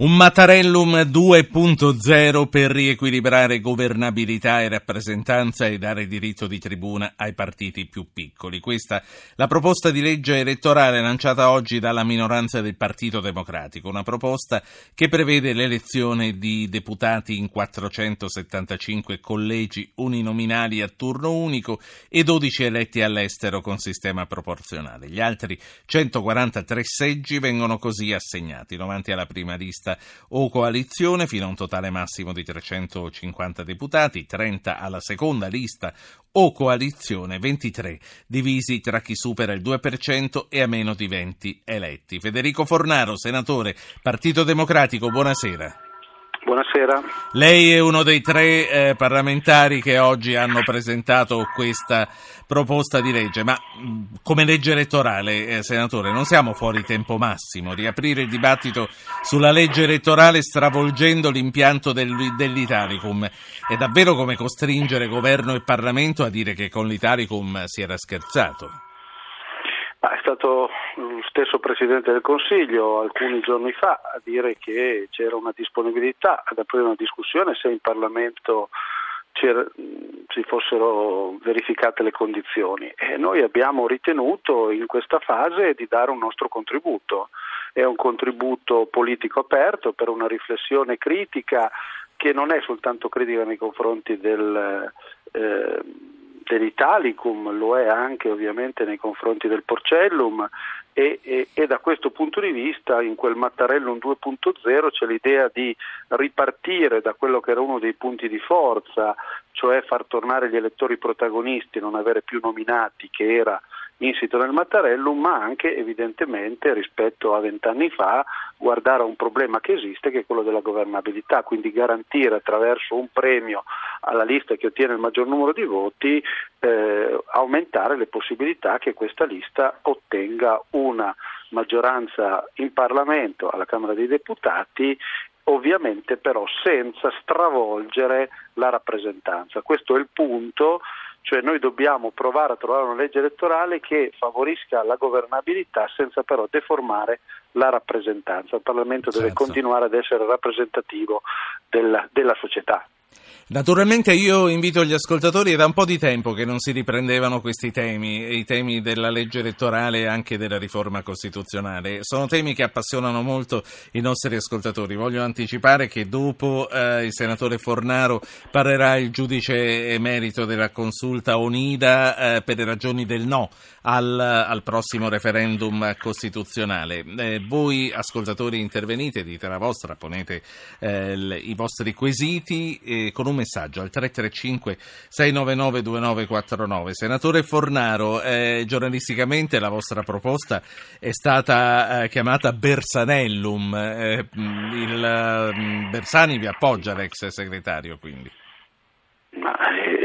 Un Mattarellum 2.0 per riequilibrare governabilità e rappresentanza e dare diritto di tribuna ai partiti più piccoli. Questa la proposta di legge elettorale lanciata oggi dalla minoranza del Partito Democratico, una proposta che prevede l'elezione di deputati in 475 collegi uninominali a turno unico e 12 eletti all'estero con sistema proporzionale. Gli altri 143 seggi vengono così assegnati, 90 alla prima lista lista o coalizione fino a un totale massimo di 350 deputati, 30 alla seconda lista o coalizione, 23 divisi tra chi supera il 2% e a meno di 20 eletti. Federico Fornaro, senatore, Partito Democratico, buonasera. Buonasera. Lei è uno dei tre eh, parlamentari che oggi hanno presentato questa proposta di legge, ma mh, come legge elettorale, eh, senatore, non siamo fuori tempo massimo. Riaprire il dibattito sulla legge elettorale stravolgendo l'impianto del, dell'Italicum è davvero come costringere governo e Parlamento a dire che con l'Italicum si era scherzato. È stato lo stesso Presidente del Consiglio alcuni giorni fa a dire che c'era una disponibilità ad aprire una discussione se in Parlamento si fossero verificate le condizioni e noi abbiamo ritenuto in questa fase di dare un nostro contributo. È un contributo politico aperto per una riflessione critica che non è soltanto critica nei confronti del eh, dell'Italicum, lo è anche ovviamente nei confronti del Porcellum e, e, e, da questo punto di vista in quel Mattarellum 2.0 c'è l'idea di ripartire da quello che era uno dei punti di forza, cioè far tornare gli elettori protagonisti, non avere più nominati, che era insito nel Mattarellum, ma anche evidentemente rispetto a vent'anni fa guardare a un problema che esiste che è quello della governabilità, quindi garantire attraverso un premio alla lista che ottiene il maggior numero di voti eh, aumentare le possibilità che questa lista ottenga una maggioranza in Parlamento alla Camera dei Deputati ovviamente però senza stravolgere la rappresentanza. Questo è il punto cioè noi dobbiamo provare a trovare una legge elettorale che favorisca la governabilità senza però deformare la rappresentanza. Il Parlamento deve certo. continuare ad essere rappresentativo della, della società. Naturalmente io invito gli ascoltatori, è da un po' di tempo che non si riprendevano questi temi, i temi della legge elettorale e anche della riforma costituzionale. Sono temi che appassionano molto i nostri ascoltatori. Voglio anticipare che dopo eh, il senatore Fornaro parlerà il giudice emerito della consulta Onida eh, per le ragioni del no al, al prossimo referendum costituzionale. Eh, voi ascoltatori intervenite, dite la vostra, ponete eh, i vostri quesiti con un messaggio al 335 699 2949. Senatore Fornaro, eh, giornalisticamente la vostra proposta è stata eh, chiamata Bersanellum. Eh, il mm, Bersani vi appoggia l'ex segretario quindi? Ma,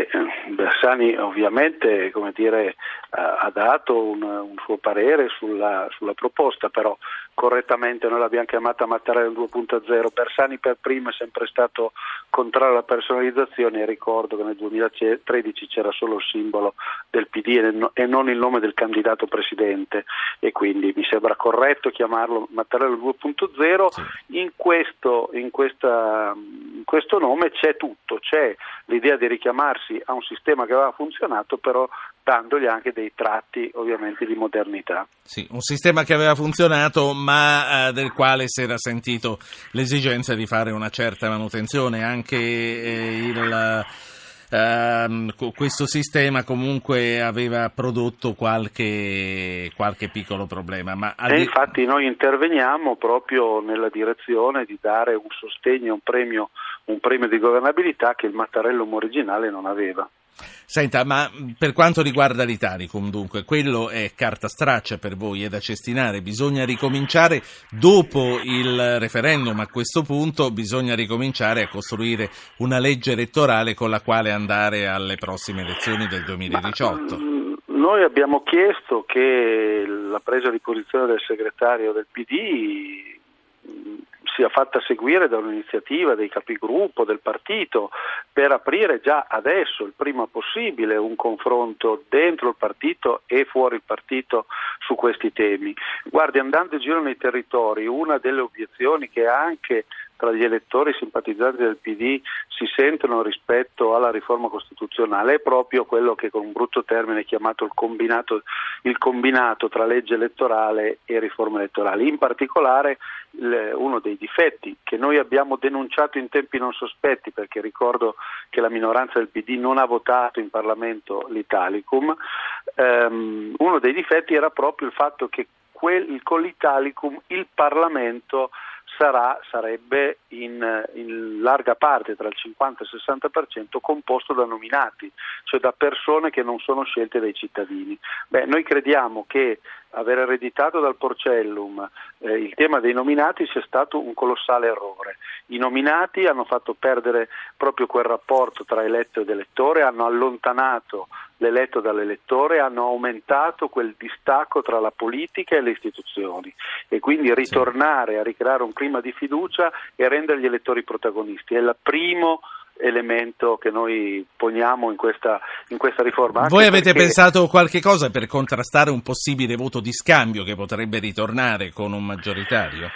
eh, Bersani ovviamente dire, ha dato un, un, suo parere sulla, sulla proposta, però correttamente noi l'abbiamo chiamata Mattarella 2.0, Bersani per primo è sempre stato contrario alla personalizzazione e ricordo che nel 2013 c'era solo il simbolo del PD e non il nome del candidato presidente. E quindi mi sembra corretto chiamarlo Mattarella 2.0, sì. in, questo, in, questa, in questo nome c'è tutto, c'è l'idea di richiamarsi a un sistema che aveva funzionato però dandogli anche dei tratti ovviamente di modernità. Sì, un sistema che aveva funzionato ma eh, del quale si era sentito l'esigenza di fare una certa manutenzione, anche eh, il... Uh, questo sistema comunque aveva prodotto qualche, qualche piccolo problema. Ma e infatti noi interveniamo proprio nella direzione di dare un sostegno, un premio, un premio di governabilità che il Mattarellum originale non aveva. Senta, ma per quanto riguarda l'Italicum, dunque, quello è carta straccia per voi, è da cestinare, bisogna ricominciare dopo il referendum, a questo punto bisogna ricominciare a costruire una legge elettorale con la quale andare alle prossime elezioni del 2018. Ma, mm, noi abbiamo chiesto che la presa di posizione del segretario del PD sia fatta seguire da un'iniziativa dei capigruppo del partito per aprire già adesso, il prima possibile, un confronto dentro il partito e fuori il partito su questi temi. Guardi, andando in giro nei territori, una delle obiezioni che anche tra gli elettori simpatizzanti del PD si sentono rispetto alla riforma costituzionale è proprio quello che con un brutto termine è chiamato il combinato, il combinato tra legge elettorale e riforma elettorale. In particolare uno dei difetti che noi abbiamo denunciato in tempi non sospetti, perché ricordo che la minoranza del PD non ha votato in Parlamento l'Italicum, ehm, uno dei difetti era proprio il fatto che quel, con l'Italicum il Parlamento sarà, sarebbe in, in, larga parte, tra il 50 e il 60%, composto da nominati, cioè da persone che non sono scelte dai cittadini. Beh, noi crediamo che aver ereditato dal Porcellum eh, il tema dei nominati sia stato un colossale errore. I nominati hanno fatto perdere proprio quel rapporto tra eletto ed elettore, hanno allontanato l'eletto dall'elettore, hanno aumentato quel distacco tra la politica e le istituzioni e quindi ritornare a ricreare un clima di fiducia e rendere gli elettori protagonisti. È il primo elemento che noi poniamo in questa, in questa riforma. Voi avete perché... pensato qualche cosa per contrastare un possibile voto di scambio che potrebbe ritornare con un maggioritario?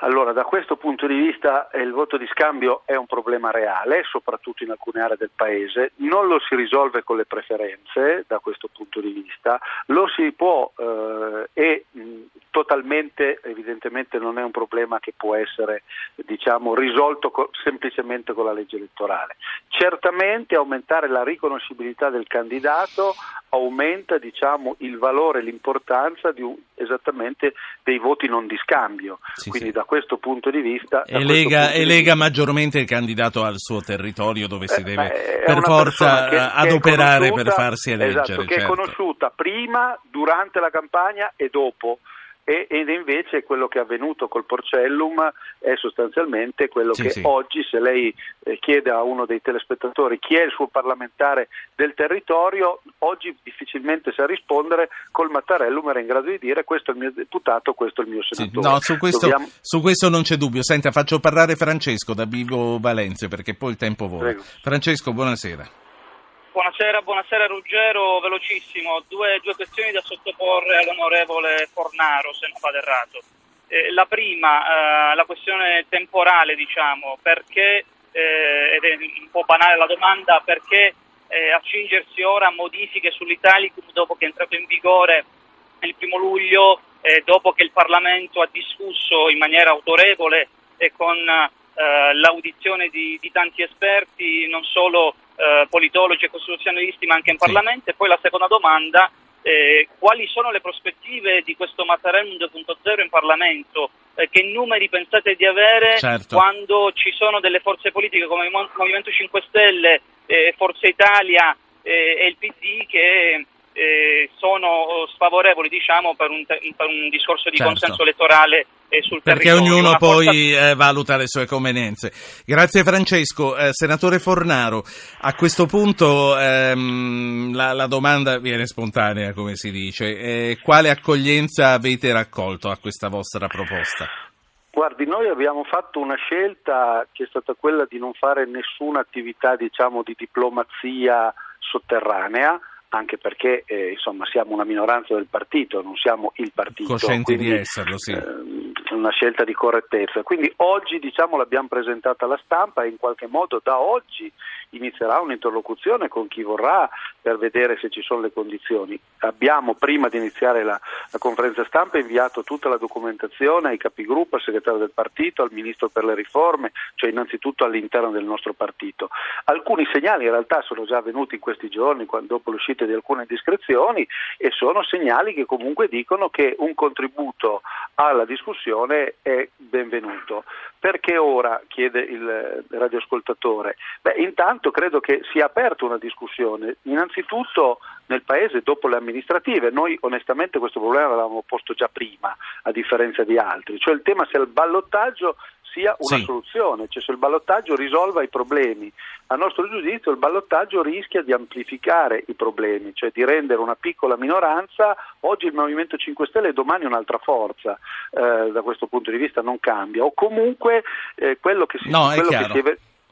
Allora, da questo punto di vista eh, il voto di scambio è un problema reale, soprattutto in alcune aree del Paese, non lo si risolve con le preferenze da questo punto di vista, lo si può eh, e mh, totalmente, evidentemente non è un problema che può essere diciamo, risolto co- semplicemente con la legge elettorale. Certamente aumentare la riconoscibilità del candidato aumenta diciamo, il valore e l'importanza di un, esattamente dei voti non di scambio. Sì, Quindi sì. da questo punto di vista... E lega, e lega maggiormente il candidato al suo territorio dove eh, si deve eh, per forza che, adoperare per farsi eleggere. Esatto, che certo. è conosciuta prima, durante la campagna e dopo ed invece quello che è avvenuto col Porcellum è sostanzialmente quello sì, che sì. oggi se lei eh, chiede a uno dei telespettatori chi è il suo parlamentare del territorio, oggi difficilmente sa rispondere, col Mattarellum era in grado di dire questo è il mio deputato, questo è il mio senatore. Sì, no, su questo, Dobbiamo... su questo, non c'è dubbio. Senta, faccio parlare Francesco da Vivo Valencia perché poi il tempo vola. Prego. Francesco, buonasera. Buonasera, buonasera Ruggero, velocissimo, due, due, questioni da sottoporre all'onorevole Fornaro, se non vado errato. Eh, la prima, eh, la questione temporale, diciamo, perché, eh, ed è un po' banale la domanda, perché eh, accingersi ora a modifiche sull'Italicum dopo che è entrato in vigore il primo luglio, dopo che il Parlamento ha discusso in maniera autorevole e con eh, l'audizione di, di tanti esperti, non solo eh, politologi e costituzionalisti ma anche in Parlamento. Sì. E poi la seconda domanda, eh, quali sono le prospettive di questo Mattarellum 2.0 in Parlamento? Eh, che numeri pensate di avere certo. quando ci sono delle forze politiche come il Movimento 5 Stelle, eh, Forza Italia eh, e il PD che eh, sono sfavorevoli diciamo, per, un, per, un, discorso di certo. consenso elettorale eh, sul Perché territorio. ognuno Una poi forza... eh, valuta le sue convenienze. Grazie Francesco. Eh, senatore Fornaro, a questo punto ehm, la, la, domanda viene spontanea, come si dice. Eh, quale accoglienza avete raccolto a questa vostra proposta? Guardi, noi abbiamo fatto una scelta che è stata quella di non fare nessuna attività diciamo, di diplomazia sotterranea, anche perché eh, insomma, siamo una minoranza del partito, non siamo il partito. Coscienti quindi, di esserlo, sì. Eh, una scelta di correttezza. Quindi oggi diciamo, l'abbiamo presentata alla stampa e in qualche modo da oggi inizierà un'interlocuzione con chi vorrà per vedere se ci sono le condizioni. Abbiamo prima di iniziare la, la conferenza stampa inviato tutta la documentazione ai capigruppo, al segretario del partito, al ministro per le riforme, cioè innanzitutto all'interno del nostro partito. Alcuni segnali in realtà sono già venuti in questi giorni dopo l'uscita di alcune indiscrezioni e sono segnali che comunque dicono che un contributo alla discussione è benvenuto. Perché ora, chiede il radioascoltatore? Beh, intanto credo che sia aperta una discussione, innanzitutto nel Paese dopo le amministrative. Noi onestamente questo problema l'avevamo posto già prima, a differenza di altri, cioè il tema se il ballottaggio sia una sì. soluzione, cioè se il ballottaggio risolva i problemi. A nostro giudizio il ballottaggio rischia di amplificare i problemi, cioè di rendere una piccola minoranza, oggi il Movimento 5 Stelle e domani un'altra forza, eh, da questo punto di vista non cambia, o comunque eh, quello che si, no, quello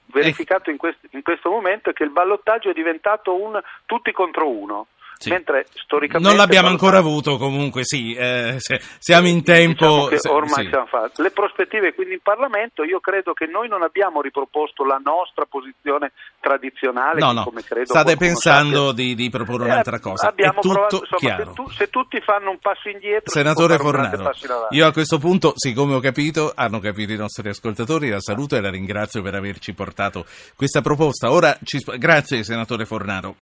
verificato in, quest- in questo momento è che il ballottaggio è diventato un tutti contro uno. Sì. Mentre storicamente non l'abbiamo ancora avuto comunque, sì, eh, siamo in tempo. Diciamo ormai sì. siamo fatti. Le prospettive quindi in Parlamento, io credo che noi non abbiamo riproposto la nostra posizione tradizionale. No, no, state pensando di, di, proporre eh, un'altra cosa. Abbiamo È tutto provato, insomma, se, tu, se, tutti fanno un passo indietro, senatore Fornaro, io a questo punto, siccome ho capito, hanno capito i nostri ascoltatori, la saluto e la ringrazio per averci portato questa proposta. Ora, ci, grazie senatore Fornaro.